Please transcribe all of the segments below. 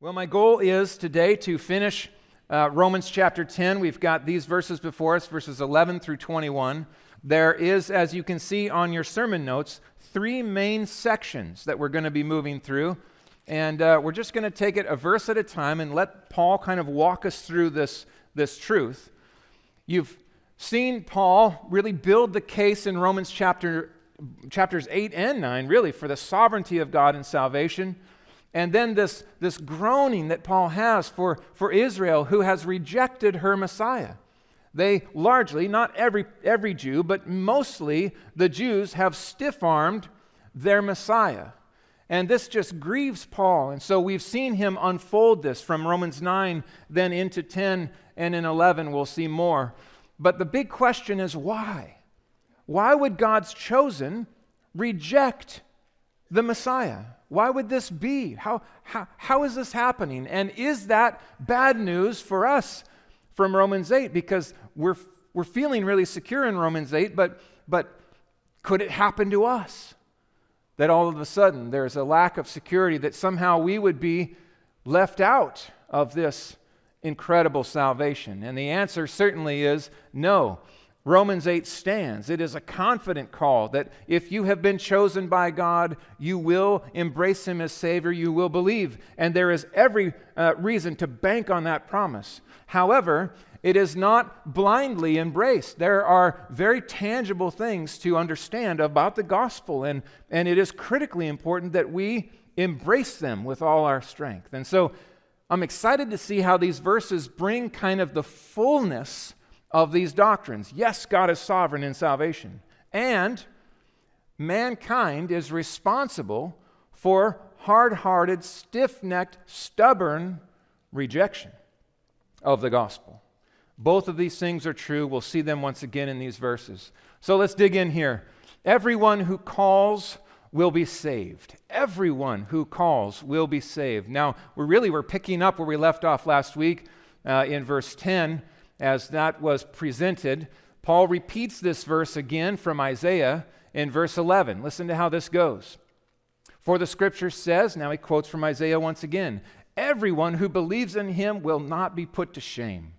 Well, my goal is today to finish uh, Romans chapter 10. We've got these verses before us, verses 11 through 21. There is, as you can see on your sermon notes, three main sections that we're going to be moving through. And uh, we're just going to take it a verse at a time and let Paul kind of walk us through this, this truth. You've seen Paul really build the case in Romans chapter, chapters 8 and 9, really, for the sovereignty of God in salvation and then this, this groaning that Paul has for, for Israel who has rejected her Messiah. They largely, not every, every Jew, but mostly the Jews have stiff armed their Messiah. And this just grieves Paul. And so we've seen him unfold this from Romans 9, then into 10, and in 11 we'll see more. But the big question is why? Why would God's chosen reject the Messiah? Why would this be? How, how, how is this happening? And is that bad news for us from Romans 8? Because we're, we're feeling really secure in Romans 8, but, but could it happen to us? That all of a sudden there's a lack of security, that somehow we would be left out of this incredible salvation? And the answer certainly is no. Romans 8 stands. It is a confident call that if you have been chosen by God, you will embrace Him as Savior, you will believe. And there is every uh, reason to bank on that promise. However, it is not blindly embraced. There are very tangible things to understand about the gospel, and, and it is critically important that we embrace them with all our strength. And so I'm excited to see how these verses bring kind of the fullness of these doctrines. Yes, God is sovereign in salvation, and mankind is responsible for hard hearted, stiff necked, stubborn rejection of the gospel. Both of these things are true. We'll see them once again in these verses. So let's dig in here. Everyone who calls will be saved. Everyone who calls will be saved. Now, we're really we're picking up where we left off last week uh, in verse 10 as that was presented. Paul repeats this verse again from Isaiah in verse 11. Listen to how this goes. For the scripture says, now he quotes from Isaiah once again, everyone who believes in him will not be put to shame.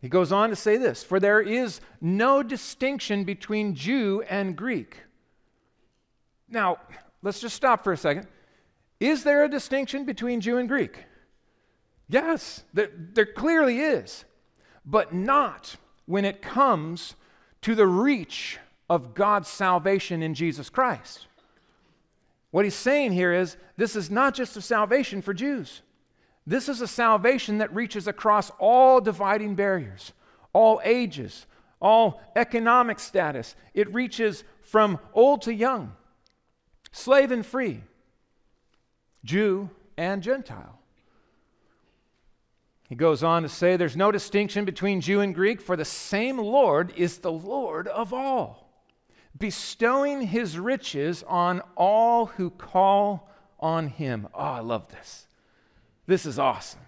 He goes on to say this For there is no distinction between Jew and Greek. Now, let's just stop for a second. Is there a distinction between Jew and Greek? Yes, there, there clearly is but not when it comes to the reach of God's salvation in Jesus Christ. What he's saying here is this is not just a salvation for Jews. This is a salvation that reaches across all dividing barriers, all ages, all economic status. It reaches from old to young, slave and free, Jew and Gentile. He goes on to say there's no distinction between Jew and Greek, for the same Lord is the Lord of all, bestowing his riches on all who call on him. Oh, I love this. This is awesome.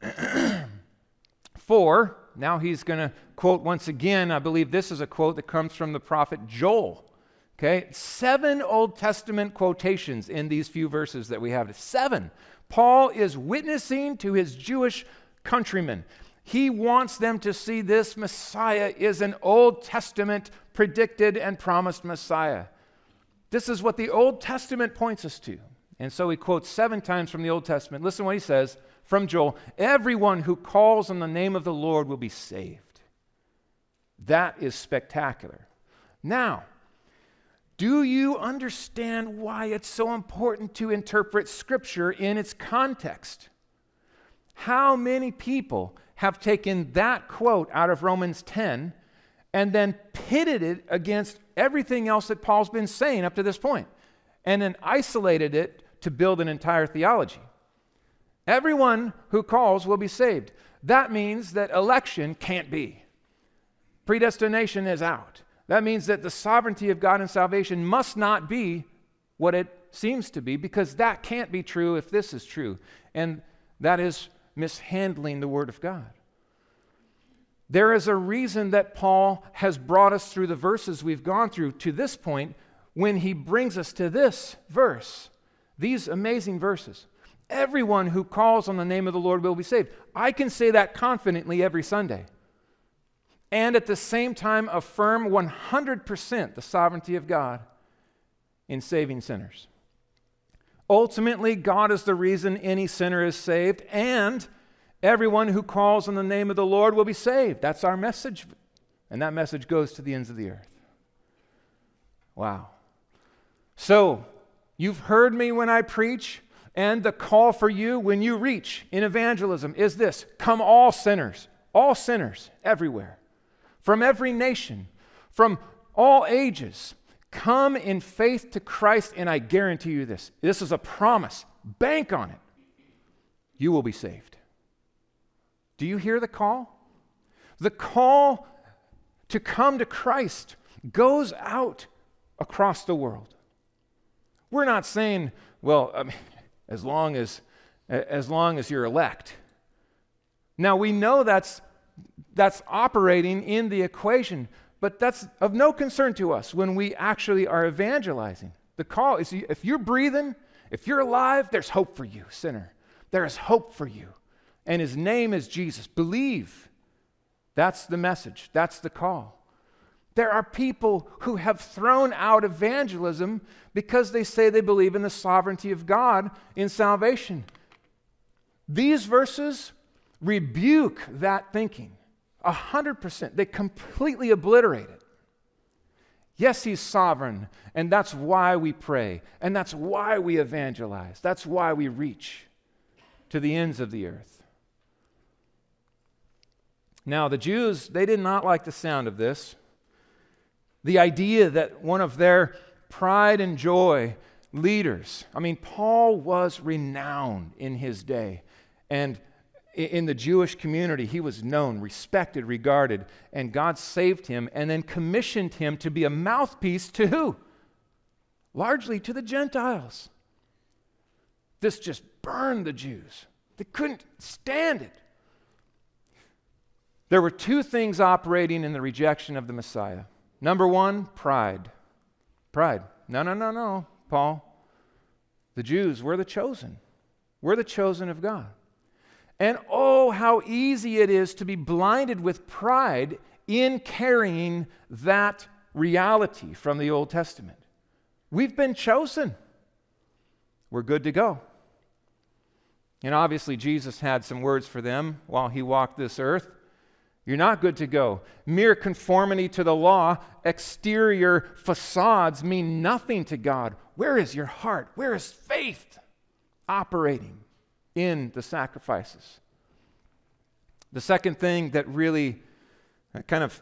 for, now he's going to quote once again, I believe this is a quote that comes from the prophet Joel. Okay, seven Old Testament quotations in these few verses that we have. Seven Paul is witnessing to his Jewish countrymen. He wants them to see this Messiah is an Old Testament predicted and promised Messiah. This is what the Old Testament points us to. And so he quotes seven times from the Old Testament. Listen what he says from Joel Everyone who calls on the name of the Lord will be saved. That is spectacular. Now, do you understand why it's so important to interpret Scripture in its context? How many people have taken that quote out of Romans 10 and then pitted it against everything else that Paul's been saying up to this point and then isolated it to build an entire theology? Everyone who calls will be saved. That means that election can't be. Predestination is out. That means that the sovereignty of God in salvation must not be what it seems to be, because that can't be true if this is true. And that is mishandling the Word of God. There is a reason that Paul has brought us through the verses we've gone through to this point when he brings us to this verse, these amazing verses. Everyone who calls on the name of the Lord will be saved. I can say that confidently every Sunday. And at the same time, affirm 100% the sovereignty of God in saving sinners. Ultimately, God is the reason any sinner is saved, and everyone who calls on the name of the Lord will be saved. That's our message. And that message goes to the ends of the earth. Wow. So, you've heard me when I preach, and the call for you when you reach in evangelism is this come, all sinners, all sinners, everywhere, from every nation, from all ages. Come in faith to Christ, and I guarantee you this this is a promise. Bank on it. You will be saved. Do you hear the call? The call to come to Christ goes out across the world. We're not saying, well, I mean, as long as, as long as you're elect. Now we know that's, that's operating in the equation, but that's of no concern to us when we actually are evangelizing. The call is if you're breathing, if you're alive, there's hope for you, sinner. There is hope for you. And his name is Jesus. Believe. That's the message, that's the call. There are people who have thrown out evangelism because they say they believe in the sovereignty of God in salvation. These verses rebuke that thinking. A hundred percent. They completely obliterate it. Yes, He's sovereign, and that's why we pray, and that's why we evangelize, that's why we reach to the ends of the earth. Now, the Jews, they did not like the sound of this. The idea that one of their pride and joy leaders, I mean, Paul was renowned in his day. And in the Jewish community, he was known, respected, regarded, and God saved him and then commissioned him to be a mouthpiece to who? Largely to the Gentiles. This just burned the Jews. They couldn't stand it. There were two things operating in the rejection of the Messiah Number one, pride. Pride. No, no, no, no, Paul. The Jews, we're the chosen. We're the chosen of God. And oh, how easy it is to be blinded with pride in carrying that reality from the Old Testament. We've been chosen. We're good to go. And obviously, Jesus had some words for them while he walked this earth. You're not good to go. Mere conformity to the law, exterior facades mean nothing to God. Where is your heart? Where is faith operating in the sacrifices? The second thing that really kind of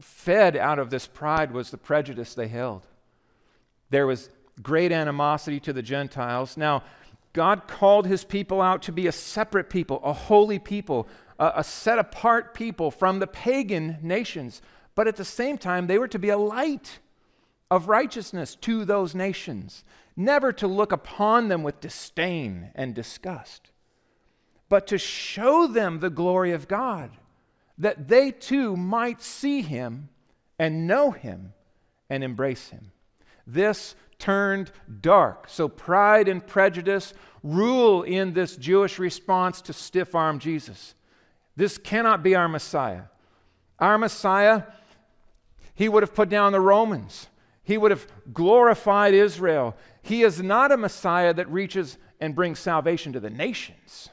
fed out of this pride was the prejudice they held. There was great animosity to the Gentiles. Now, God called his people out to be a separate people, a holy people, a, a set apart people from the pagan nations. But at the same time, they were to be a light of righteousness to those nations, never to look upon them with disdain and disgust, but to show them the glory of God, that they too might see him and know him and embrace him. This turned dark. So pride and prejudice rule in this Jewish response to stiff arm Jesus. This cannot be our Messiah. Our Messiah, he would have put down the Romans, he would have glorified Israel. He is not a Messiah that reaches and brings salvation to the nations.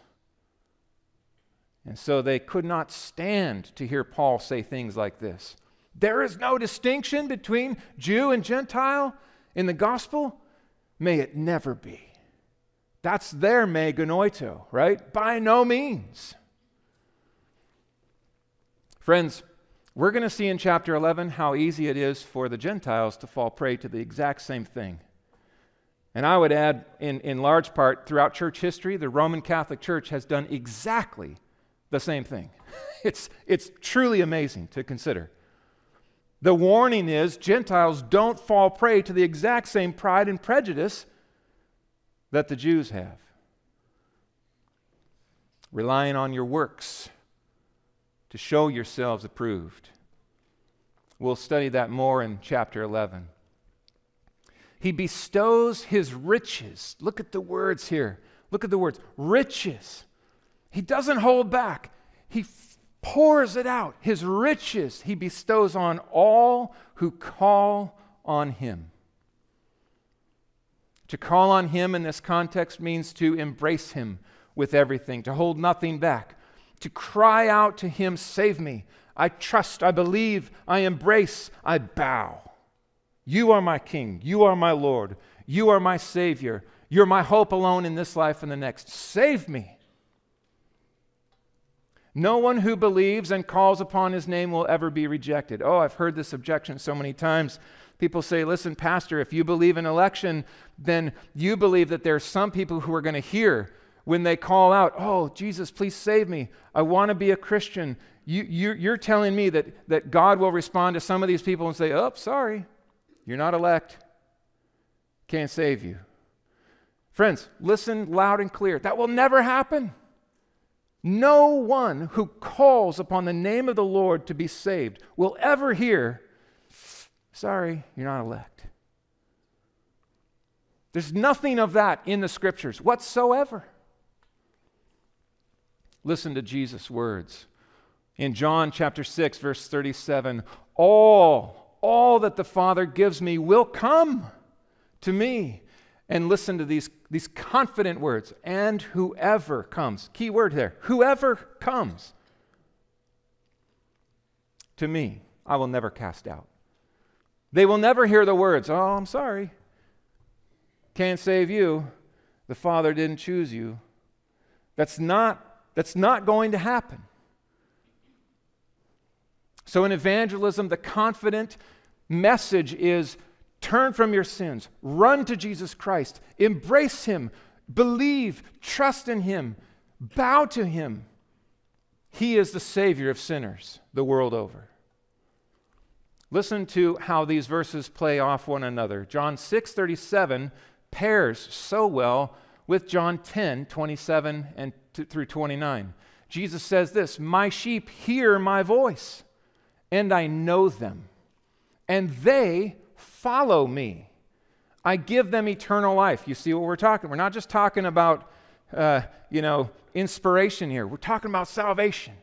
And so they could not stand to hear Paul say things like this. There is no distinction between Jew and Gentile in the gospel. May it never be. That's their me genoito, right? By no means. Friends, we're going to see in chapter 11 how easy it is for the Gentiles to fall prey to the exact same thing. And I would add, in, in large part, throughout church history, the Roman Catholic Church has done exactly the same thing. It's, it's truly amazing to consider. The warning is Gentiles don't fall prey to the exact same pride and prejudice that the Jews have. Relying on your works to show yourselves approved. We'll study that more in chapter 11. He bestows his riches. Look at the words here Look at the words riches. He doesn't hold back, He pours it out. His riches He bestows on all who call on Him. To call on Him in this context means to embrace Him with everything, to hold nothing back, to cry out to Him, Save me. I trust, I believe, I embrace, I bow. You are my King. You are my Lord. You are my Savior. You're my hope alone in this life and the next. Save me. No one who believes and calls upon his name will ever be rejected. Oh, I've heard this objection so many times. People say, listen, Pastor, if you believe in election, then you believe that there are some people who are going to hear when they call out, Oh, Jesus, please save me. I want to be a Christian. You, you, you're telling me that, that God will respond to some of these people and say, Oh, sorry, you're not elect. Can't save you. Friends, listen loud and clear. That will never happen. No one who calls upon the name of the Lord to be saved will ever hear, Sorry, you're not elect. There's nothing of that in the scriptures whatsoever. Listen to Jesus' words. In John chapter 6, verse 37, all, all that the Father gives me will come to me. And listen to these, these confident words. And whoever comes, key word there, whoever comes to me, I will never cast out. They will never hear the words, Oh, I'm sorry. Can't save you. The Father didn't choose you. That's not, that's not going to happen. So, in evangelism, the confident message is turn from your sins, run to Jesus Christ, embrace Him, believe, trust in Him, bow to Him. He is the Savior of sinners the world over. Listen to how these verses play off one another. John 6 37 pairs so well with John 10 27 and t- through 29. Jesus says this My sheep hear my voice, and I know them, and they follow me. I give them eternal life. You see what we're talking? We're not just talking about, uh, you know, inspiration here. We're talking about salvation.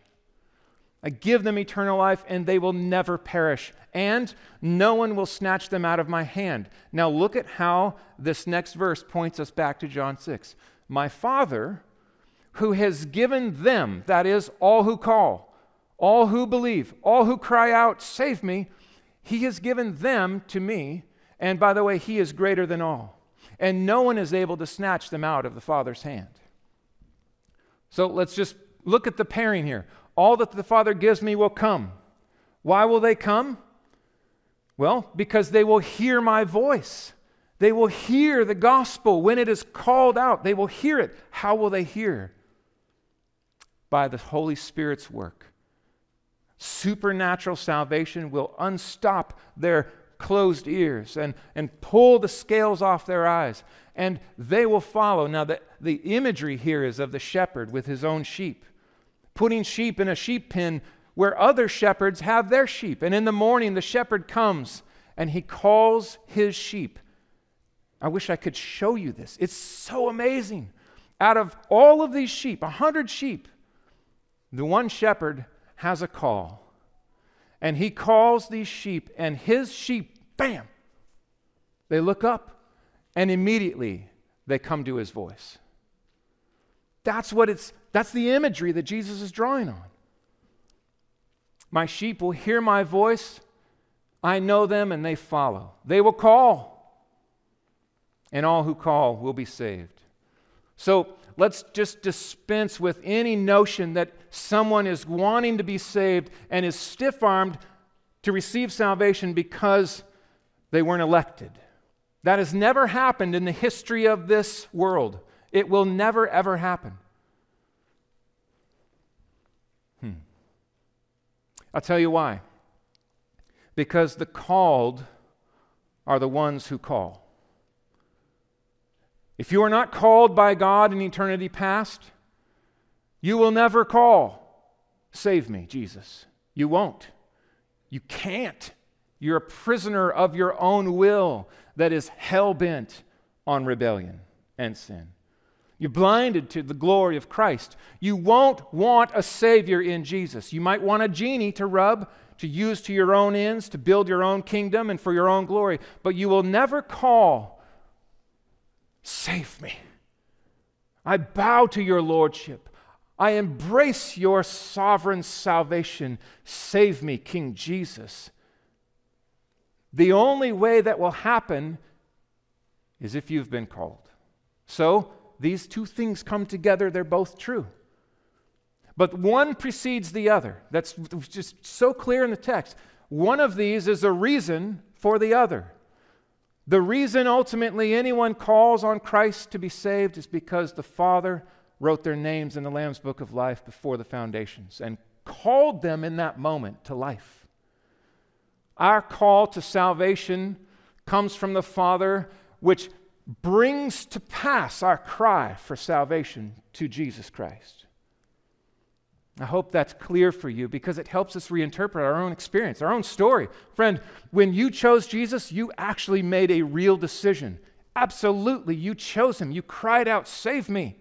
I give them eternal life, and they will never perish, and no one will snatch them out of my hand. Now, look at how this next verse points us back to John 6. My Father, who has given them, that is, all who call, all who believe, all who cry out, Save me, he has given them to me. And by the way, he is greater than all. And no one is able to snatch them out of the Father's hand. So let's just look at the pairing here. All that the Father gives me will come. Why will they come? Well, because they will hear my voice. They will hear the gospel when it is called out. They will hear it. How will they hear? By the Holy Spirit's work. Supernatural salvation will unstop their closed ears and, and pull the scales off their eyes, and they will follow. Now, the, the imagery here is of the shepherd with his own sheep putting sheep in a sheep pen where other shepherds have their sheep. And in the morning, the shepherd comes and he calls his sheep. I wish I could show you this. It's so amazing. Out of all of these sheep, a hundred sheep, the one shepherd has a call. And he calls these sheep, and his sheep, bam, they look up, and immediately they come to his voice. That's what it's that's the imagery that Jesus is drawing on. My sheep will hear my voice. I know them and they follow. They will call, and all who call will be saved. So let's just dispense with any notion that someone is wanting to be saved and is stiff armed to receive salvation because they weren't elected. That has never happened in the history of this world. It will never, ever happen. Hmm. I'll tell you why. Because the called are the ones who call. If you are not called by God in eternity past, you will never call, Save me, Jesus. You won't. You can't. You're a prisoner of your own will that is hell bent on rebellion and sin. You're blinded to the glory of Christ. You won't want a Savior in Jesus. You might want a genie to rub, to use to your own ends, to build your own kingdom and for your own glory, but you will never call, Save me. I bow to your Lordship. I embrace your sovereign salvation. Save me, King Jesus. The only way that will happen is if you've been called. So, these two things come together, they're both true. But one precedes the other. That's just so clear in the text. One of these is a reason for the other. The reason ultimately anyone calls on Christ to be saved is because the Father wrote their names in the Lamb's Book of Life before the foundations and called them in that moment to life. Our call to salvation comes from the Father, which brings to pass our cry for salvation to Jesus Christ. I hope that's clear for you because it helps us reinterpret our own experience, our own story. Friend, when you chose Jesus, you actually made a real decision. Absolutely, you chose him. You cried out, Save me.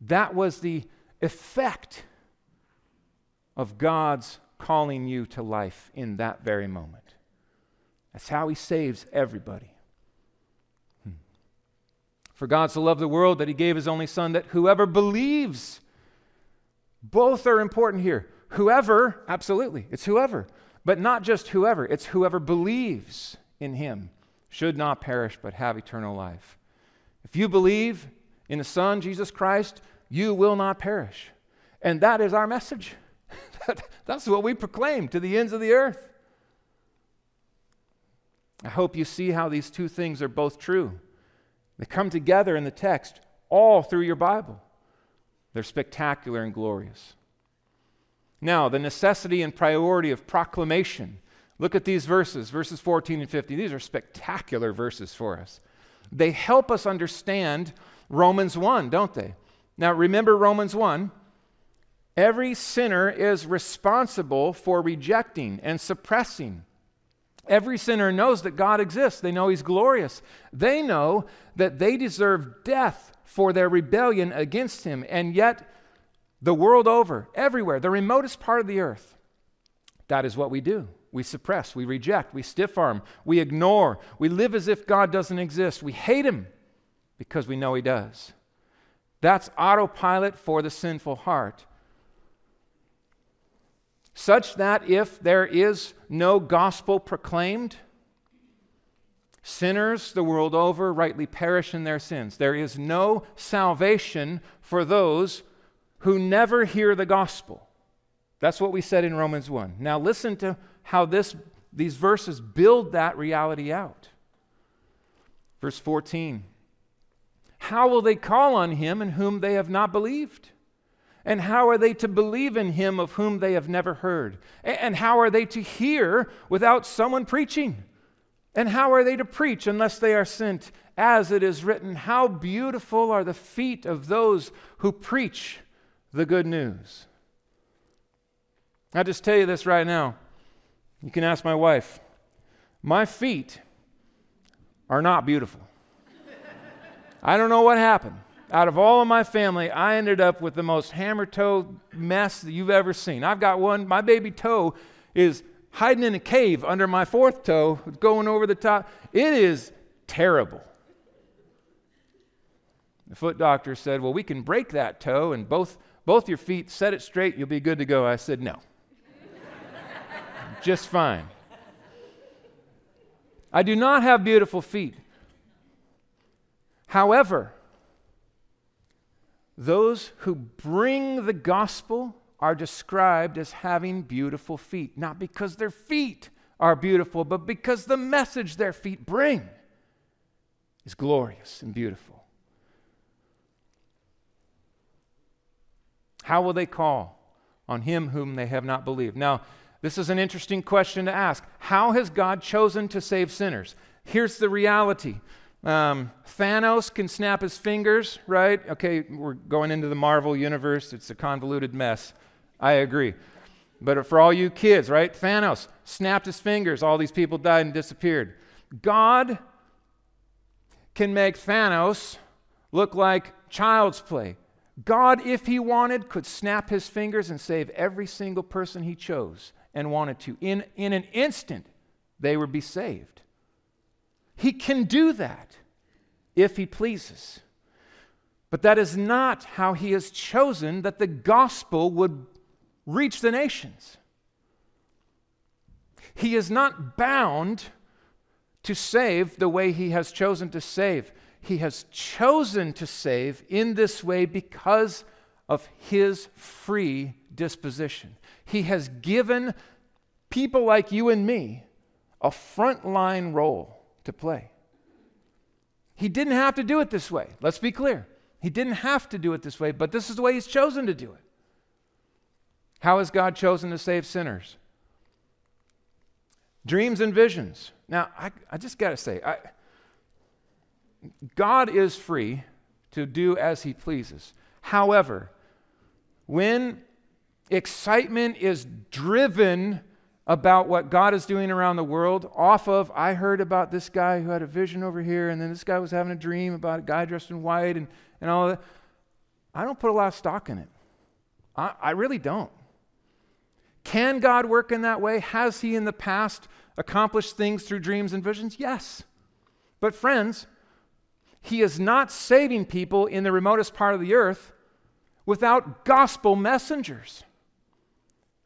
That was the effect of God's calling you to life in that very moment. That's how he saves everybody. Hmm. For God so loved the world that he gave his only Son, that whoever believes, both are important here. Whoever, absolutely, it's whoever, but not just whoever, it's whoever believes in him should not perish but have eternal life. If you believe in the Son, Jesus Christ, you will not perish. And that is our message. That's what we proclaim to the ends of the earth. I hope you see how these two things are both true. They come together in the text all through your Bible. They're spectacular and glorious. Now, the necessity and priority of proclamation. Look at these verses, verses 14 and 15. These are spectacular verses for us. They help us understand Romans 1, don't they? Now, remember Romans 1. Every sinner is responsible for rejecting and suppressing Every sinner knows that God exists. They know He's glorious. They know that they deserve death for their rebellion against Him. And yet, the world over, everywhere, the remotest part of the earth, that is what we do. We suppress, we reject, we stiff arm, we ignore, we live as if God doesn't exist. We hate Him because we know He does. That's autopilot for the sinful heart such that if there is no gospel proclaimed, sinners the world over rightly perish in their sins. There is no salvation for those who never hear the gospel. That's what we said in Romans 1. Now listen to how this, these verses build that reality out. Verse 14 How will they call on him in whom they have not believed? And how are they to believe in him of whom they have never heard? And how are they to hear without someone preaching? And how are they to preach unless they are sent? As it is written, How beautiful are the feet of those who preach the good news. I'll just tell you this right now. You can ask my wife. My feet are not beautiful. I don't know what happened out of all of my family, I ended up with the most hammer toe mess that you've ever seen. I've got one, my baby toe is hiding in a cave under my fourth toe, going over the top. It is terrible. The foot doctor said, Well, we can break that toe and both, both your feet set it straight, you'll be good to go. I said, No. Just fine. I do not have beautiful feet. However, those who bring the gospel are described as having beautiful feet, not because their feet are beautiful, but because the message their feet bring is glorious and beautiful. How will they call on him whom they have not believed? Now, this is an interesting question to ask. How has God chosen to save sinners? Here's the reality um, Thanos can snap his fingers, right? Okay, we're going into the Marvel universe. It's a convoluted mess. I agree. But for all you kids, right? Thanos snapped his fingers. All these people died and disappeared. God can make Thanos look like child's play. God, if he wanted, could snap his fingers and save every single person he chose and wanted to. In, in an instant, they would be saved. He can do that if he pleases. But that is not how he has chosen that the gospel would reach the nations. He is not bound to save the way he has chosen to save. He has chosen to save in this way because of his free disposition. He has given people like you and me a frontline role to play. He didn't have to do it this way. Let's be clear. He didn't have to do it this way, but this is the way He's chosen to do it. How has God chosen to save sinners? Dreams and visions. Now, I, I just got to say, I, God is free to do as He pleases. However, when excitement is driven about what God is doing around the world off of, I heard about this guy who had a vision over here, and then this guy was having a dream about a guy dressed in white and, and all that. I don't put a lot of stock in it. I, I really don't. Can God work in that way? Has He in the past accomplished things through dreams and visions? Yes. But, friends, He is not saving people in the remotest part of the earth without gospel messengers.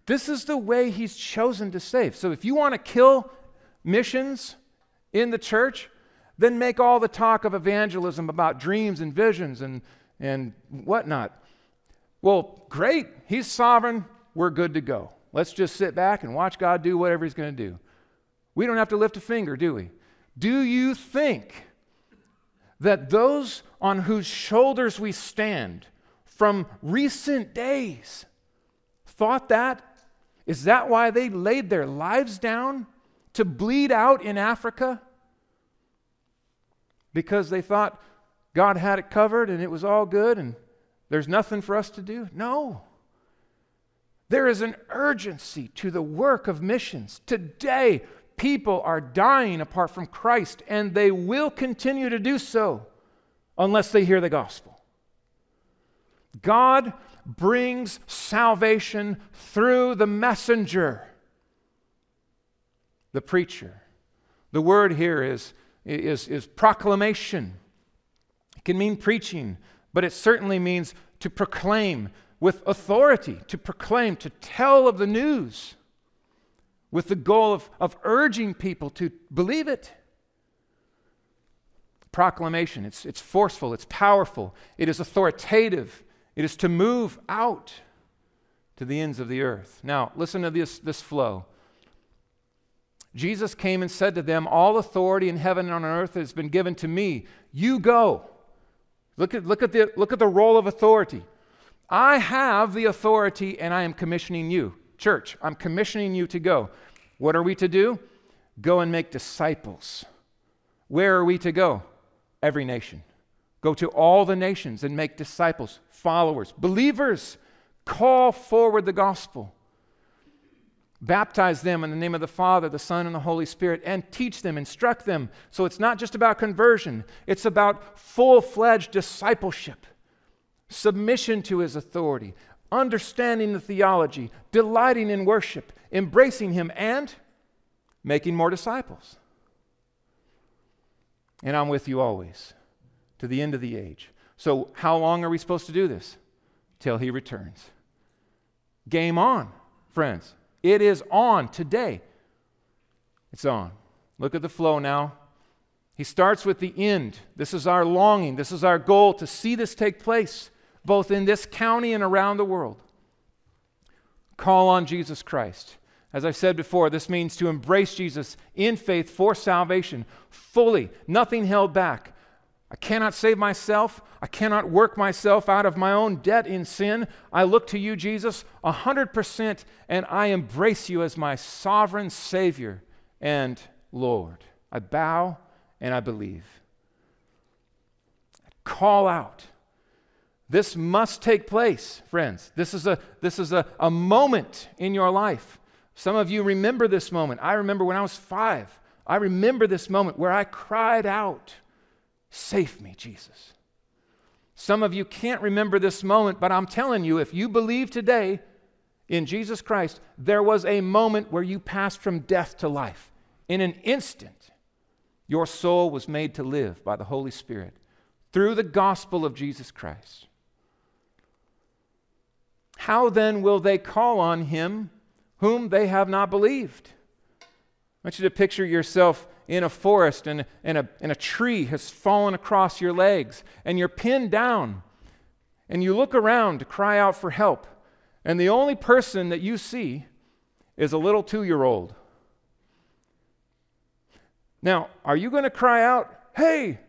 This is the way he's chosen to save. So if you want to kill missions in the church, then make all the talk of evangelism about dreams and visions and, and whatnot. Well, great. He's sovereign. We're good to go. Let's just sit back and watch God do whatever he's going to do. We don't have to lift a finger, do we? Do you think that those on whose shoulders we stand from recent days thought that is that why they laid their lives down to bleed out in Africa? Because they thought God had it covered and it was all good and there's nothing for us to do? No. There is an urgency to the work of missions. Today, people are dying apart from Christ, and they will continue to do so unless they hear the gospel. God brings salvation through the messenger, the preacher. The word here is, is, is proclamation. It can mean preaching, but it certainly means to proclaim with authority, to proclaim, to tell of the news with the goal of, of urging people to believe it. Proclamation, it's, it's forceful, it's powerful, it is authoritative, it is to move out to the ends of the earth. Now, listen to this, this flow. Jesus came and said to them, All authority in heaven and on earth has been given to me. You go. Look at, look, at the, look at the role of authority. I have the authority and I am commissioning you. Church, I'm commissioning you to go. What are we to do? Go and make disciples. Where are we to go? Every nation. Go to all the nations and make disciples, followers, believers. Call forward the gospel. Baptize them in the name of the Father, the Son, and the Holy Spirit, and teach them, instruct them. So it's not just about conversion, it's about full fledged discipleship, submission to his authority, understanding the theology, delighting in worship, embracing him, and making more disciples. And I'm with you always to the end of the age. So, how long are we supposed to do this? Till he returns. Game on, friends. It is on today. It's on. Look at the flow now. He starts with the end. This is our longing. This is our goal to see this take place, both in this county and around the world. Call on Jesus Christ. As I've said before, this means to embrace Jesus in faith for salvation, fully, nothing held back. I cannot save myself. I cannot work myself out of my own debt in sin. I look to you, Jesus, 100%, and I embrace you as my sovereign Savior and Lord. I bow and I believe. Call out. This must take place, friends. This is, a, this is a, a moment in your life. Some of you remember this moment. I remember when I was five. I remember this moment where I cried out Save me, Jesus. Some of you can't remember this moment, but I'm telling you, if you believe today in Jesus Christ, there was a moment where you passed from death to life. In an instant, your soul was made to live by the Holy Spirit through the gospel of Jesus Christ. How then will they call on him whom they have not believed? I want you to picture yourself in a forest and, and, a, and a tree has fallen across your legs and you're pinned down and you look around to cry out for help. And the only person that you see is a little two year old. Now, are you going to cry out, Hey,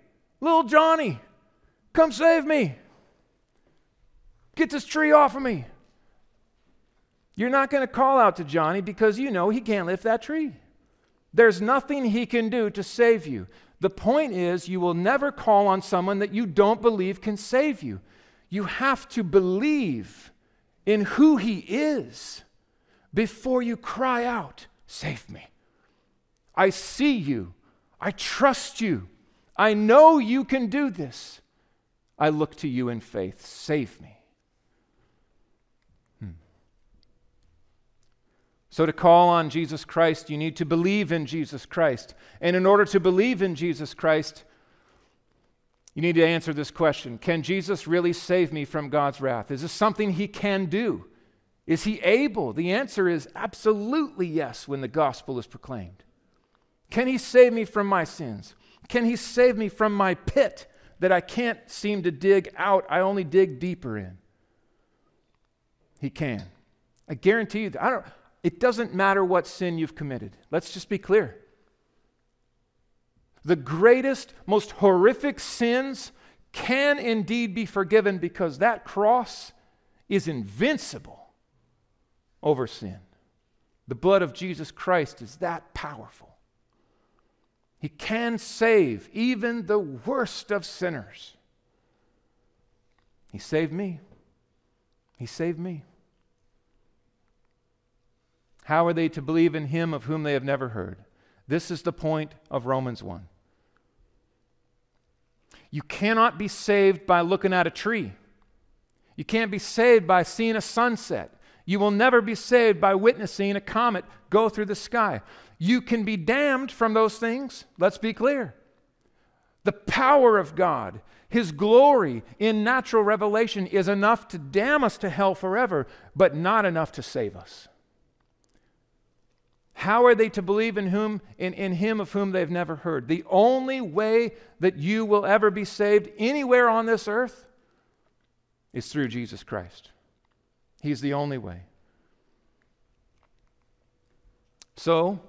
little Johnny, come save me? Get this tree off of me. You're not going to call out to Johnny because you know he can't lift that tree. There's nothing he can do to save you. The point is, you will never call on someone that you don't believe can save you. You have to believe in who he is before you cry out, Save me. I see you. I trust you. I know you can do this. I look to you in faith. Save me. So, to call on Jesus Christ, you need to believe in Jesus Christ. And in order to believe in Jesus Christ, you need to answer this question Can Jesus really save me from God's wrath? Is this something he can do? Is he able? The answer is absolutely yes when the gospel is proclaimed. Can he save me from my sins? Can he save me from my pit that I can't seem to dig out? I only dig deeper in. He can. I guarantee you that. I don't. It doesn't matter what sin you've committed. Let's just be clear. The greatest, most horrific sins can indeed be forgiven because that cross is invincible over sin. The blood of Jesus Christ is that powerful. He can save even the worst of sinners. He saved me. He saved me. How are they to believe in him of whom they have never heard? This is the point of Romans 1. You cannot be saved by looking at a tree. You can't be saved by seeing a sunset. You will never be saved by witnessing a comet go through the sky. You can be damned from those things. Let's be clear. The power of God, His glory in natural revelation is enough to damn us to hell forever, but not enough to save us. How are they to believe in whom in, in him of whom they've never heard? The only way that you will ever be saved anywhere on this earth is through Jesus Christ. He's the only way. So,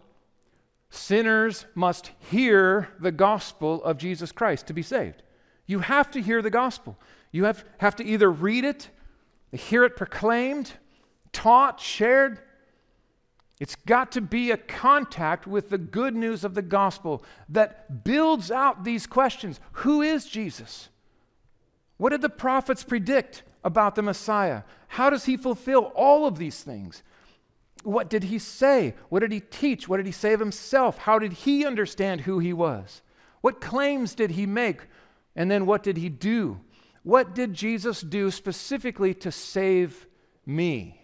sinners must hear the gospel of Jesus Christ to be saved. You have to hear the gospel. You have, have to either read it, hear it proclaimed, taught, shared, it's got to be a contact with the good news of the gospel that builds out these questions Who is Jesus? What did the prophets predict about the Messiah? How does he fulfill all of these things? What did he say? What did he teach? What did he say of himself? How did he understand who he was? What claims did he make? And then what did he do? What did Jesus do specifically to save me?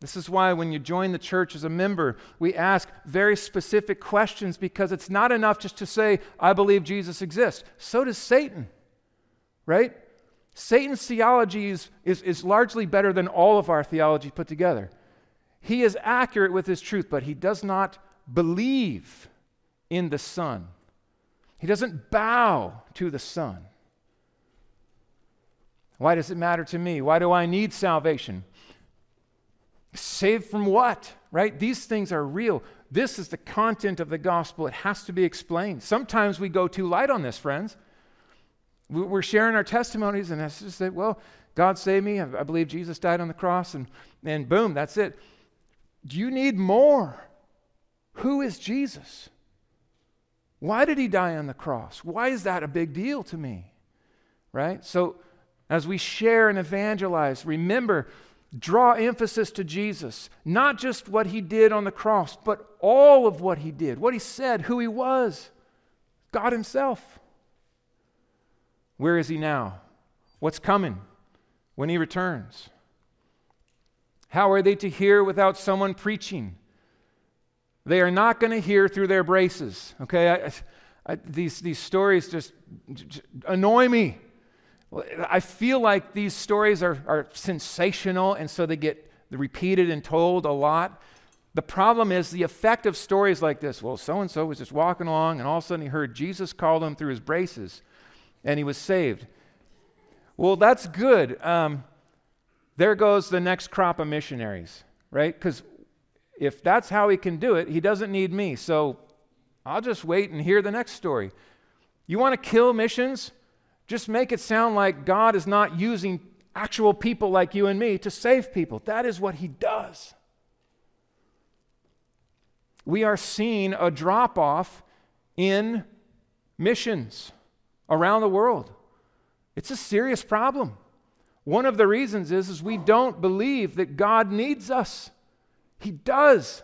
This is why when you join the church as a member, we ask very specific questions because it's not enough just to say, I believe Jesus exists. So does Satan, right? Satan's theology is, is, is largely better than all of our theology put together. He is accurate with his truth, but he does not believe in the Son. He doesn't bow to the Son. Why does it matter to me? Why do I need salvation? Saved from what? Right? These things are real. This is the content of the gospel. It has to be explained. Sometimes we go too light on this, friends. We're sharing our testimonies, and it's just that, well, God saved me. I believe Jesus died on the cross, and, and boom, that's it. Do you need more? Who is Jesus? Why did he die on the cross? Why is that a big deal to me? Right? So, as we share and evangelize, remember draw emphasis to Jesus, not just what he did on the cross, but all of what he did, what he said, who he was, God himself. Where is he now? what's coming when he returns. How are they to hear without someone preaching? They are not going to hear through their braces. Okay, I, I, these, these stories just, just annoy me. I feel like these stories are, are sensational, and so they get repeated and told a lot. The problem is the effect of stories like this. Well, so and so was just walking along, and all of a sudden he heard Jesus call him through his braces, and he was saved. Well, that's good. Um, there goes the next crop of missionaries, right? Because if that's how he can do it, he doesn't need me. So I'll just wait and hear the next story. You want to kill missions? Just make it sound like God is not using actual people like you and me to save people. That is what he does. We are seeing a drop off in missions around the world. It's a serious problem. One of the reasons is, is we don't believe that God needs us. He does.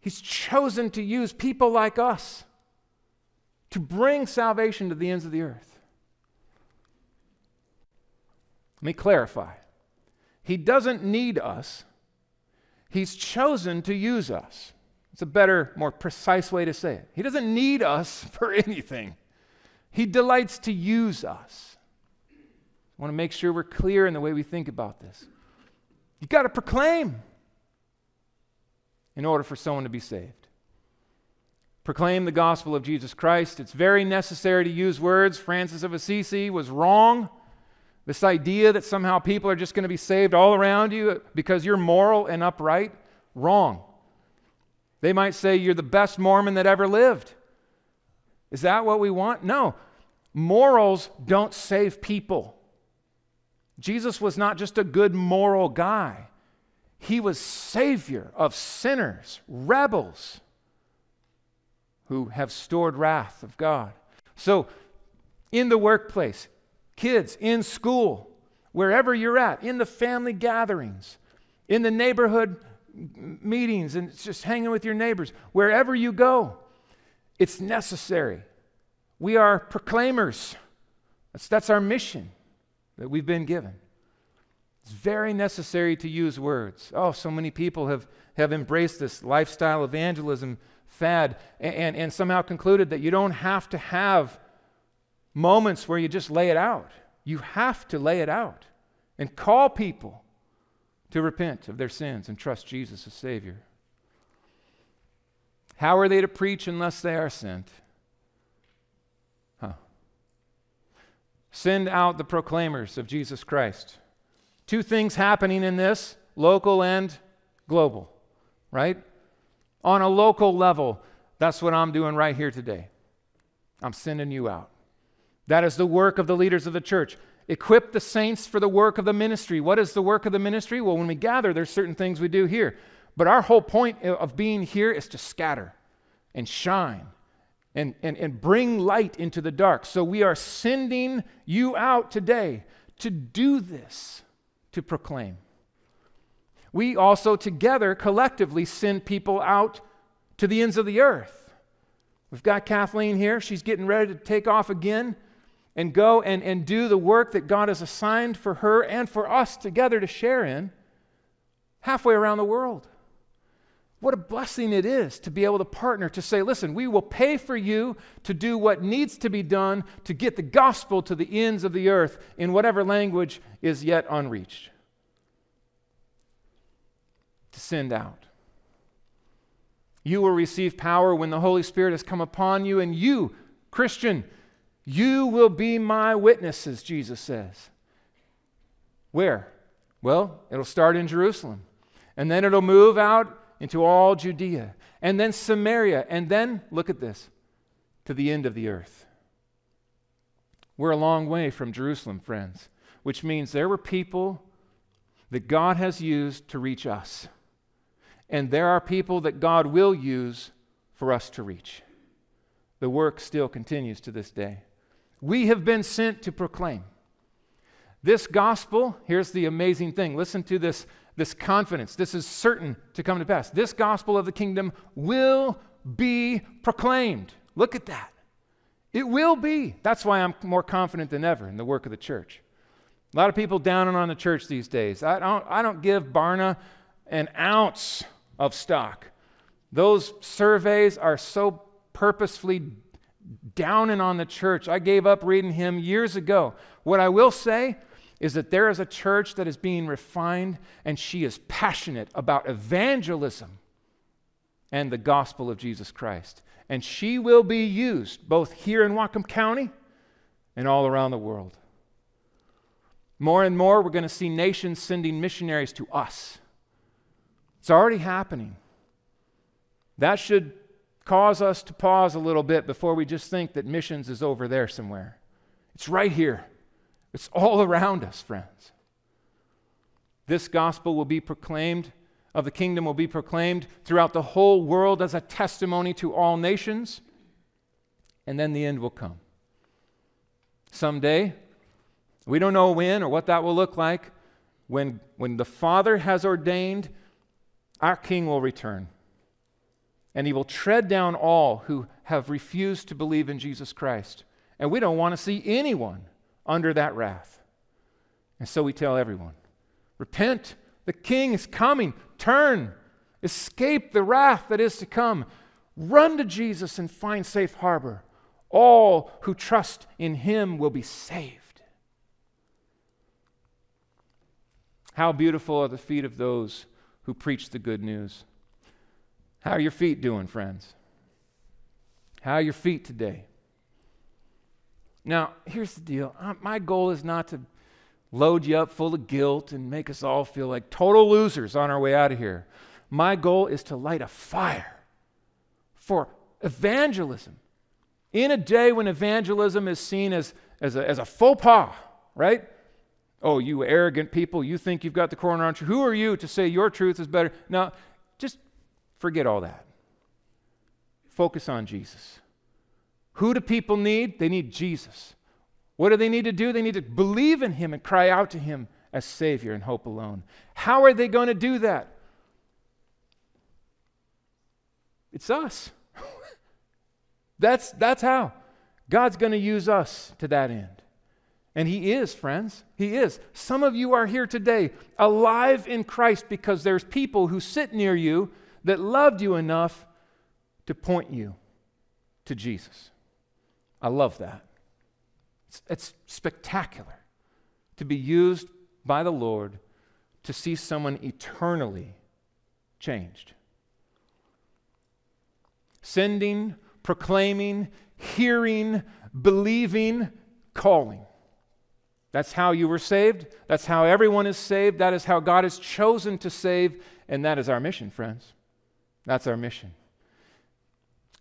He's chosen to use people like us to bring salvation to the ends of the earth. Let me clarify. He doesn't need us, He's chosen to use us. It's a better, more precise way to say it. He doesn't need us for anything, He delights to use us. I want to make sure we're clear in the way we think about this. You've got to proclaim in order for someone to be saved. Proclaim the gospel of Jesus Christ. It's very necessary to use words. Francis of Assisi was wrong. This idea that somehow people are just going to be saved all around you because you're moral and upright, wrong. They might say you're the best Mormon that ever lived. Is that what we want? No. Morals don't save people. Jesus was not just a good moral guy, he was Savior of sinners, rebels who have stored wrath of God. So, in the workplace, kids, in school, wherever you're at, in the family gatherings, in the neighborhood meetings, and just hanging with your neighbors, wherever you go, it's necessary. We are proclaimers. That's, that's our mission that we've been given. It's very necessary to use words. Oh, so many people have, have embraced this lifestyle evangelism fad and, and, and somehow concluded that you don't have to have moments where you just lay it out. You have to lay it out and call people to repent of their sins and trust Jesus as Savior. How are they to preach unless they are sent? Send out the proclaimers of Jesus Christ. Two things happening in this local and global, right? On a local level, that's what I'm doing right here today. I'm sending you out. That is the work of the leaders of the church. Equip the saints for the work of the ministry. What is the work of the ministry? Well, when we gather, there's certain things we do here. But our whole point of being here is to scatter and shine and, and, and bring light into the dark. So we are sending you out today to do this, to proclaim. We also together, collectively, send people out to the ends of the earth. We've got Kathleen here. She's getting ready to take off again and go and, and do the work that God has assigned for her and for us together to share in halfway around the world. What a blessing it is to be able to partner to say, listen, we will pay for you to do what needs to be done to get the gospel to the ends of the earth in whatever language is yet unreached. To send out. You will receive power when the Holy Spirit has come upon you, and you, Christian, you will be my witnesses, Jesus says. Where? Well, it'll start in Jerusalem, and then it'll move out into all Judea, and then Samaria, and then, look at this, to the end of the earth. We're a long way from Jerusalem, friends, which means there were people that God has used to reach us. And there are people that God will use for us to reach. The work still continues to this day. We have been sent to proclaim. This gospel, here's the amazing thing. Listen to this this confidence. This is certain to come to pass. This gospel of the kingdom will be proclaimed. Look at that. It will be. That's why I'm more confident than ever in the work of the church. A lot of people down and on the church these days. I don't, I don't give Barna an ounce of stock. Those surveys are so purposefully downing on the church. I gave up reading him years ago. What I will say is that there is a church that is being refined and she is passionate about evangelism and the gospel of Jesus Christ. And she will be used both here in Whatcom County and all around the world. More and more, we're going to see nations sending missionaries to us. It's already happening. That should cause us to pause a little bit before we just think that missions is over there somewhere. It's right here, it's all around us, friends. This gospel will be proclaimed, of the kingdom will be proclaimed throughout the whole world as a testimony to all nations, and then the end will come. Someday, we don't know when or what that will look like, when, when the Father has ordained, our King will return and he will tread down all who have refused to believe in Jesus Christ. And we don't want to see anyone under that wrath. And so we tell everyone repent, the king is coming, turn, escape the wrath that is to come, run to Jesus and find safe harbor. All who trust in him will be saved. How beautiful are the feet of those who preach the good news. How are your feet doing, friends? How are your feet today? Now, here's the deal. My goal is not to load you up full of guilt and make us all feel like total losers on our way out of here. My goal is to light a fire for evangelism. In a day when evangelism is seen as, as, a, as a faux pas, right? Oh, you arrogant people, you think you've got the corner on you. Who are you to say your truth is better? Now, just Forget all that. Focus on Jesus. Who do people need? They need Jesus. What do they need to do? They need to believe in Him and cry out to Him as Savior and hope alone. How are they going to do that? It's us. that's, that's how. God's going to use us to that end. And He is, friends. He is. Some of you are here today alive in Christ because there's people who sit near you that loved you enough to point you to Jesus. I love that. It's, it's, spectacular to be used by the Lord to see someone eternally changed. Sending, proclaiming, hearing, believing, calling. That's how you were saved. That's how everyone is saved. That is how God has chosen to save. And that is our mission, friends. That's our mission.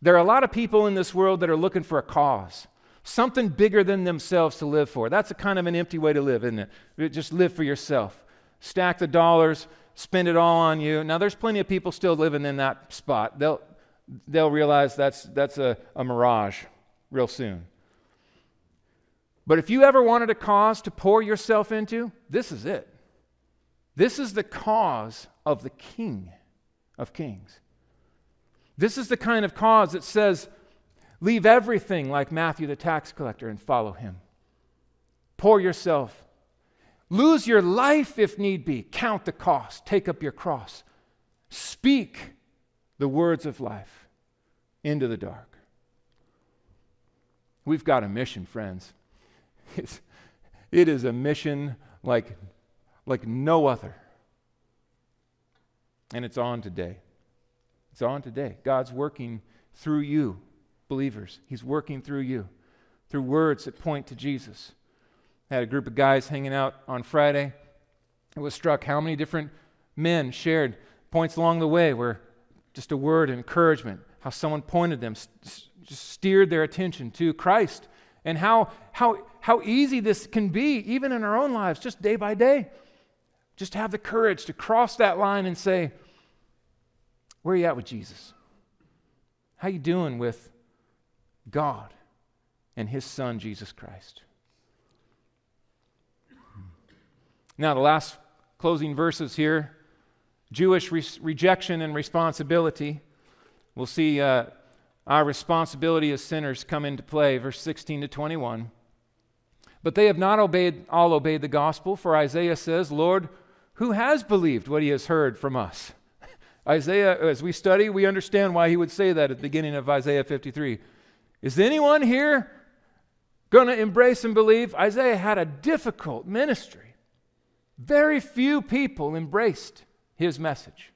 There are a lot of people in this world that are looking for a cause, something bigger than themselves to live for. That's a kind of an empty way to live, isn't it? Just live for yourself. Stack the dollars, spend it all on you. Now, there's plenty of people still living in that spot. They'll, they'll realize that's, that's a, a mirage real soon. But if you ever wanted a cause to pour yourself into, this is it. This is the cause of the King of Kings. This is the kind of cause that says, leave everything like Matthew the tax collector and follow him. Pour yourself. Lose your life if need be. Count the cost. Take up your cross. Speak the words of life into the dark. We've got a mission, friends. It's, it is a mission like, like no other. And it's on today. It's on today. God's working through you, believers. He's working through you through words that point to Jesus. I had a group of guys hanging out on Friday. I was struck how many different men shared points along the way where just a word of encouragement, how someone pointed them, just steered their attention to Christ, and how, how, how easy this can be, even in our own lives, just day by day. Just have the courage to cross that line and say, where are you at with Jesus? How are you doing with God and his son Jesus Christ? Now, the last closing verses here Jewish re- rejection and responsibility. We'll see uh, our responsibility as sinners come into play, verse 16 to 21. But they have not obeyed, all obeyed the gospel, for Isaiah says, Lord, who has believed what he has heard from us? Isaiah, as we study, we understand why he would say that at the beginning of Isaiah 53. Is anyone here going to embrace and believe? Isaiah had a difficult ministry. Very few people embraced his message.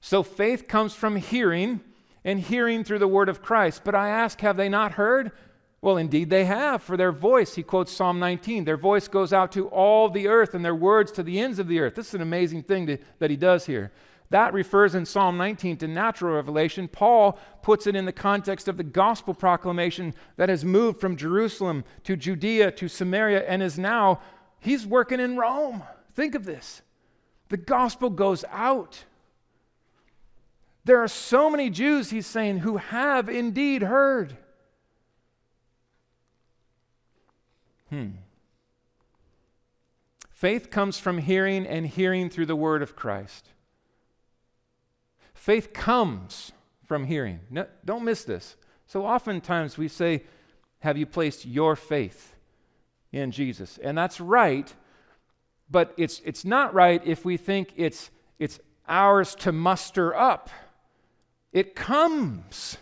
So faith comes from hearing, and hearing through the word of Christ. But I ask, have they not heard? Well, indeed they have, for their voice, he quotes Psalm 19, their voice goes out to all the earth and their words to the ends of the earth. This is an amazing thing to, that he does here. That refers in Psalm 19 to natural revelation. Paul puts it in the context of the gospel proclamation that has moved from Jerusalem to Judea to Samaria and is now, he's working in Rome. Think of this. The gospel goes out. There are so many Jews, he's saying, who have indeed heard. Hmm. Faith comes from hearing and hearing through the word of Christ. Faith comes from hearing. No, don't miss this. So oftentimes we say, Have you placed your faith in Jesus? And that's right, but it's, it's not right if we think it's, it's ours to muster up. It comes,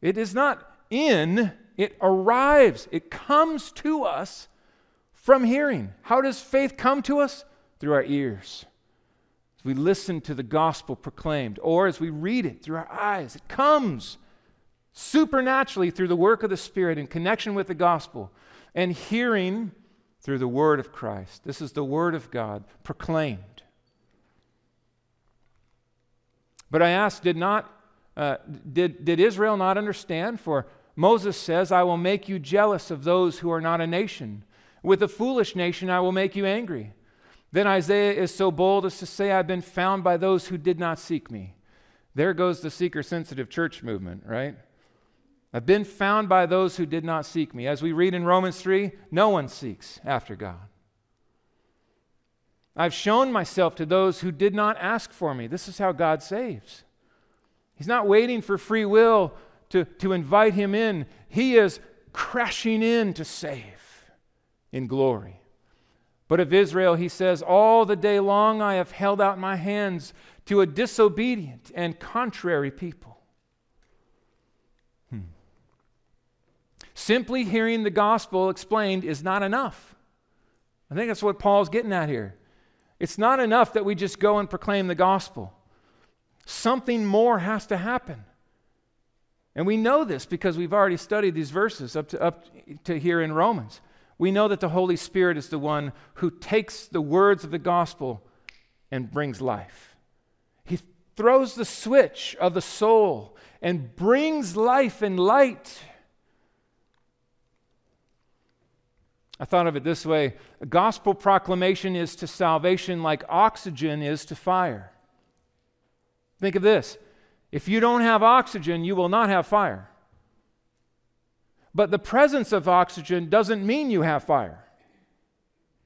it is not in it arrives, it comes to us from hearing. How does faith come to us? Through our ears. We listen to the gospel proclaimed, or as we read it through our eyes, it comes supernaturally through the work of the Spirit in connection with the gospel, and hearing through the word of Christ. This is the word of God proclaimed. But I ask, did not uh, did, did Israel not understand? For Moses says, I will make you jealous of those who are not a nation. With a foolish nation, I will make you angry. Then Isaiah is so bold as to say, I've been found by those who did not seek me. There goes the seeker sensitive church movement, right? I've been found by those who did not seek me. As we read in Romans 3, no one seeks after God. I've shown myself to those who did not ask for me. This is how God saves. He's not waiting for free will to, to invite him in, he is crashing in to save in glory. But of Israel, he says, All the day long I have held out my hands to a disobedient and contrary people. Hmm. Simply hearing the gospel explained is not enough. I think that's what Paul's getting at here. It's not enough that we just go and proclaim the gospel, something more has to happen. And we know this because we've already studied these verses up to, up to here in Romans. We know that the Holy Spirit is the one who takes the words of the gospel and brings life. He throws the switch of the soul and brings life and light. I thought of it this way a gospel proclamation is to salvation like oxygen is to fire. Think of this if you don't have oxygen, you will not have fire. But the presence of oxygen doesn't mean you have fire.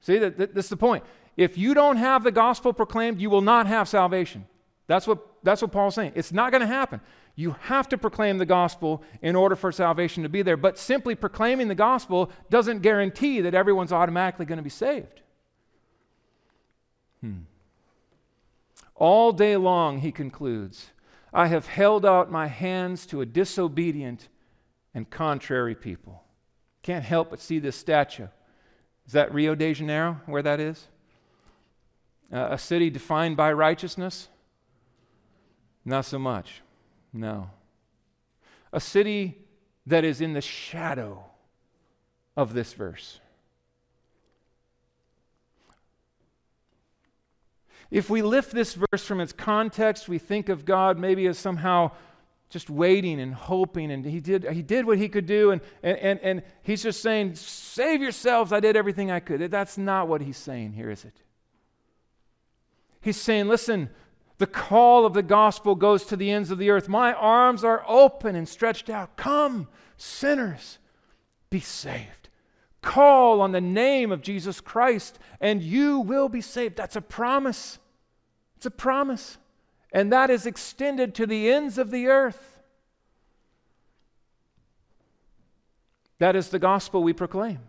See, that, that, that's the point. If you don't have the gospel proclaimed, you will not have salvation. That's what, that's what Paul's saying. It's not going to happen. You have to proclaim the gospel in order for salvation to be there. But simply proclaiming the gospel doesn't guarantee that everyone's automatically going to be saved. Hmm. All day long, he concludes, I have held out my hands to a disobedient and contrary people. Can't help but see this statue. Is that Rio de Janeiro, where that is? Uh, a city defined by righteousness? Not so much. No. A city that is in the shadow of this verse. If we lift this verse from its context, we think of God maybe as somehow just waiting and hoping, and he did, he did what he could do, and, and, and, and he's just saying, Save yourselves, I did everything I could. That's not what he's saying here, is it? He's saying, Listen, the call of the gospel goes to the ends of the earth. My arms are open and stretched out. Come, sinners, be saved. Call on the name of Jesus Christ, and you will be saved. That's a promise. It's a promise and that is extended to the ends of the earth. That is the gospel we proclaim.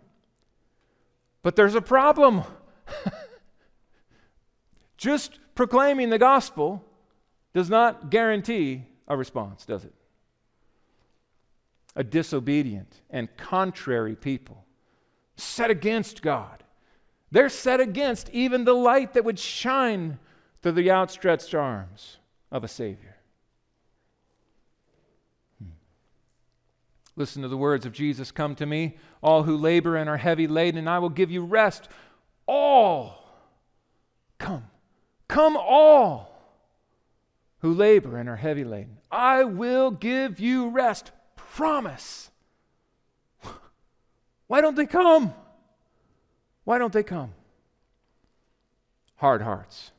But there's a problem. Just proclaiming the gospel does not guarantee a response, does it? A disobedient and contrary people, set against God. They're set against even the light that would shine through the outstretched arms of a Savior. Hmm. Listen to the words of Jesus Come to me, all who labor and are heavy laden, and I will give you rest. All. Come. Come, all who labor and are heavy laden. I will give you rest. Promise. Why don't they come? Why don't they come? Hard hearts,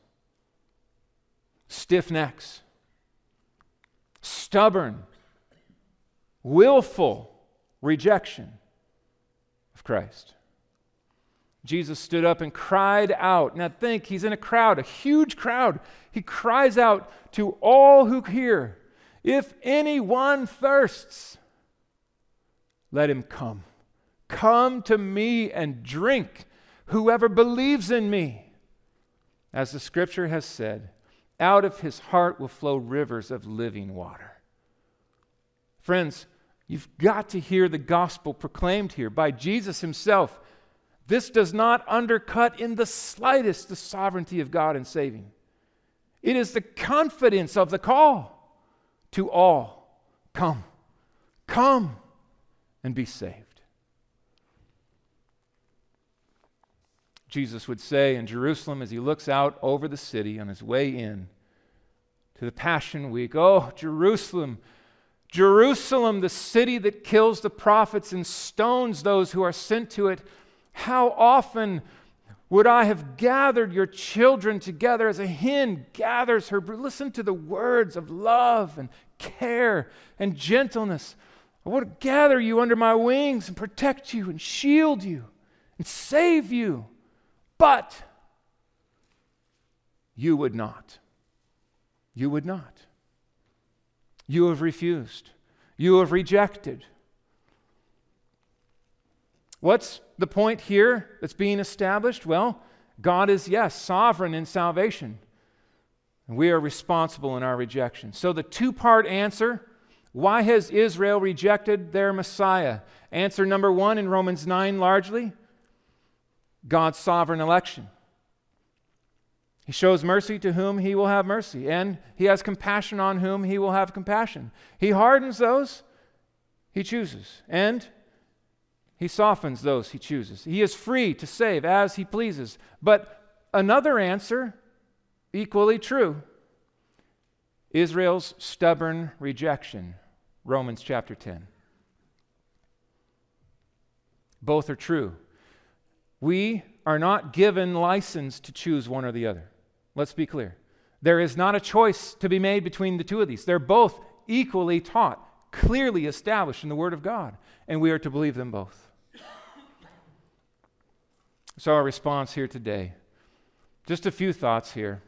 stiff necks, stubborn, willful rejection of Christ. Jesus stood up and cried out. Now think, he's in a crowd, a huge crowd. He cries out to all who hear If anyone thirsts, let him come. Come to me and drink. Whoever believes in me, as the scripture has said, out of his heart will flow rivers of living water. Friends, you've got to hear the gospel proclaimed here by Jesus himself. This does not undercut in the slightest the sovereignty of God in saving. It is the confidence of the call to all come, come and be saved. Jesus would say in Jerusalem as he looks out over the city on his way in to the Passion Week Oh, Jerusalem, Jerusalem, the city that kills the prophets and stones those who are sent to it. How often would I have gathered your children together as a hen gathers her brood? Listen to the words of love and care and gentleness. I would gather you under my wings and protect you and shield you and save you. But you would not. You would not. You have refused. You have rejected. What's the point here that's being established? Well, God is, yes, sovereign in salvation. And we are responsible in our rejection. So, the two part answer why has Israel rejected their Messiah? Answer number one in Romans 9 largely God's sovereign election. He shows mercy to whom he will have mercy, and he has compassion on whom he will have compassion. He hardens those he chooses, and he softens those he chooses. He is free to save as he pleases. But another answer, equally true Israel's stubborn rejection. Romans chapter 10. Both are true. We are not given license to choose one or the other. Let's be clear. There is not a choice to be made between the two of these. They're both equally taught, clearly established in the Word of God, and we are to believe them both. So, our response here today just a few thoughts here.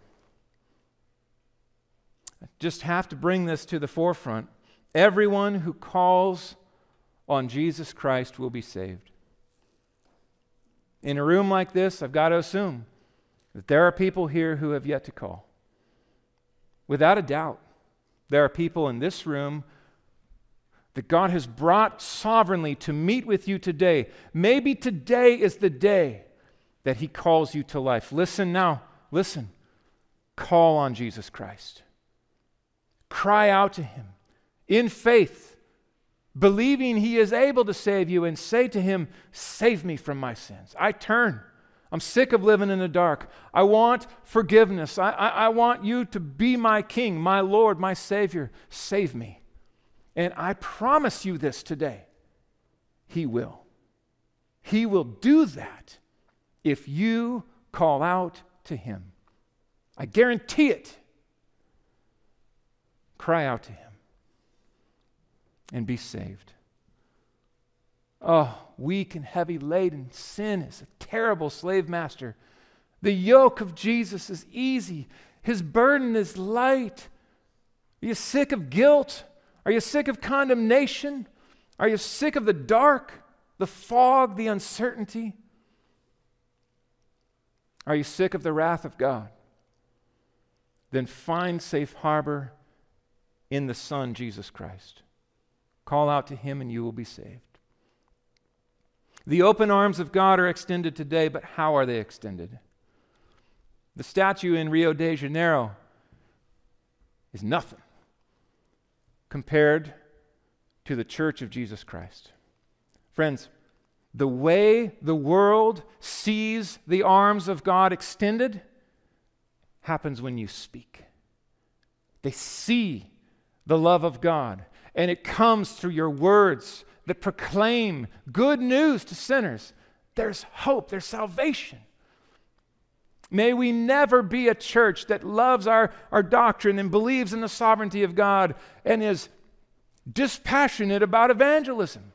I just have to bring this to the forefront. Everyone who calls on Jesus Christ will be saved. In a room like this, I've got to assume that there are people here who have yet to call. Without a doubt, there are people in this room that God has brought sovereignly to meet with you today. Maybe today is the day that He calls you to life. Listen now, listen. Call on Jesus Christ. Cry out to Him in faith, believing He is able to save you, and say to Him, Save me from my sins. I turn. I'm sick of living in the dark. I want forgiveness. I, I, I, want you to be my King, my Lord, my Savior. Save me. And I promise you this today He will. He will do that if you call out to him. I guarantee it. Cry out to him and be saved. Oh, weak and heavy laden, sin is a terrible slave master. The yoke of Jesus is easy, his burden is light. Are you sick of guilt? Are you sick of condemnation? Are you sick of the dark? the fog, the uncertainty? Are you sick of the wrath of God? Then find safe harbor in the Son, Jesus Christ. Call out to him and you will be saved. The open arms of God are extended today, but how are they extended? The statue in Rio de Janeiro is nothing compared to the church of Jesus Christ. Friends, the way the world sees the arms of God extended happens when you speak. They see the love of God, and it comes through your words that proclaim good news to sinners. There's hope, there's salvation. May we never be a church that loves our, our doctrine and believes in the sovereignty of God and is dispassionate about evangelism,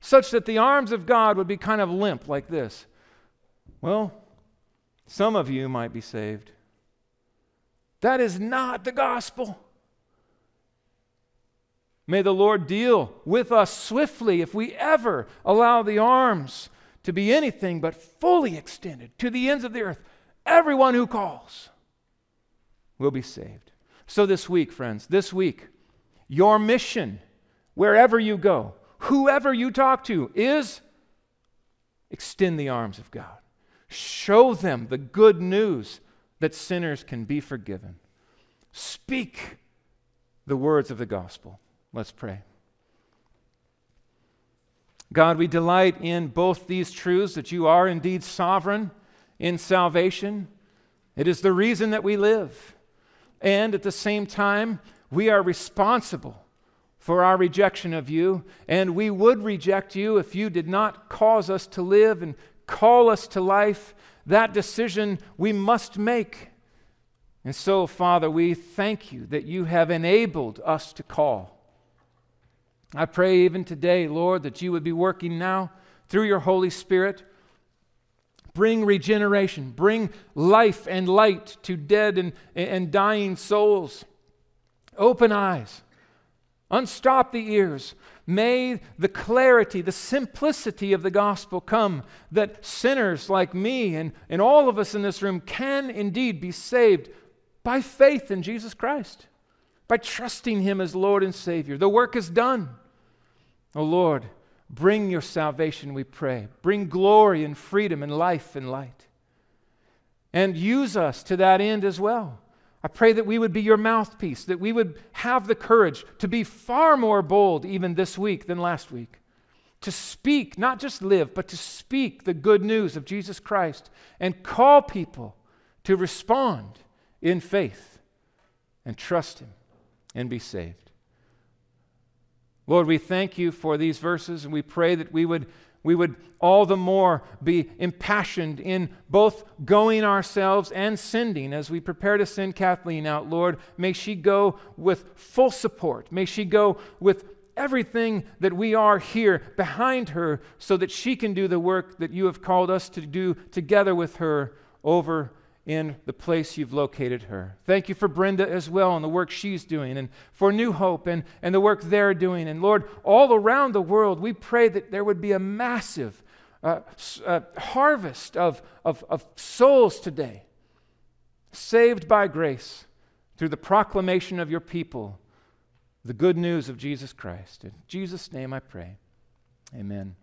such that the arms of God would be kind of limp like this. Well, some of you might be saved. That is not the gospel. May the Lord deal with us swiftly if we ever allow the arms to be anything but fully extended to the ends of the earth. Everyone who calls will be saved. So, this week, friends, this week, your mission, wherever you go, whoever you talk to, is extend the arms of God. Show them the good news that sinners can be forgiven. Speak the words of the gospel. Let's pray. God, we delight in both these truths that you are indeed sovereign in salvation. It is the reason that we live. And at the same time, we are responsible for our rejection of you, and we would reject you if you did not cause us to live and call us to life. That decision we must make. And so, Father, we thank you that you have enabled us to call. I pray even today, Lord, that you would be working now through your Holy Spirit Bring regeneration, bring life and light to dead and, and dying souls. Open eyes, unstop the ears. May the clarity, the simplicity of the gospel come that sinners like me and, and all of us in this room can indeed be saved by faith in Jesus Christ, by trusting Him as Lord and Savior. The work is done. Oh Lord, Bring your salvation, we pray. Bring glory and freedom and life and light. And use us to that end as well. I pray that we would be your mouthpiece, that we would have the courage to be far more bold even this week than last week. To speak, not just live, but to speak the good news of Jesus Christ and call people to respond in faith and trust Him and be saved. Lord, we thank you for these verses, and we pray that we would, we would all the more be impassioned in both going ourselves and sending as we prepare to send Kathleen out. Lord, may she go with full support. May she go with everything that we are here behind her so that she can do the work that you have called us to do together with her over in the place you've located her. Thank you for Brenda as well and the work she's doing, and for New Hope and, and the work they're doing. And Lord, all around the world, we pray that there would be a massive uh, uh, harvest of, of, of souls today, saved by grace through the proclamation of your people, the good news of Jesus Christ. In Jesus' name I pray. Amen.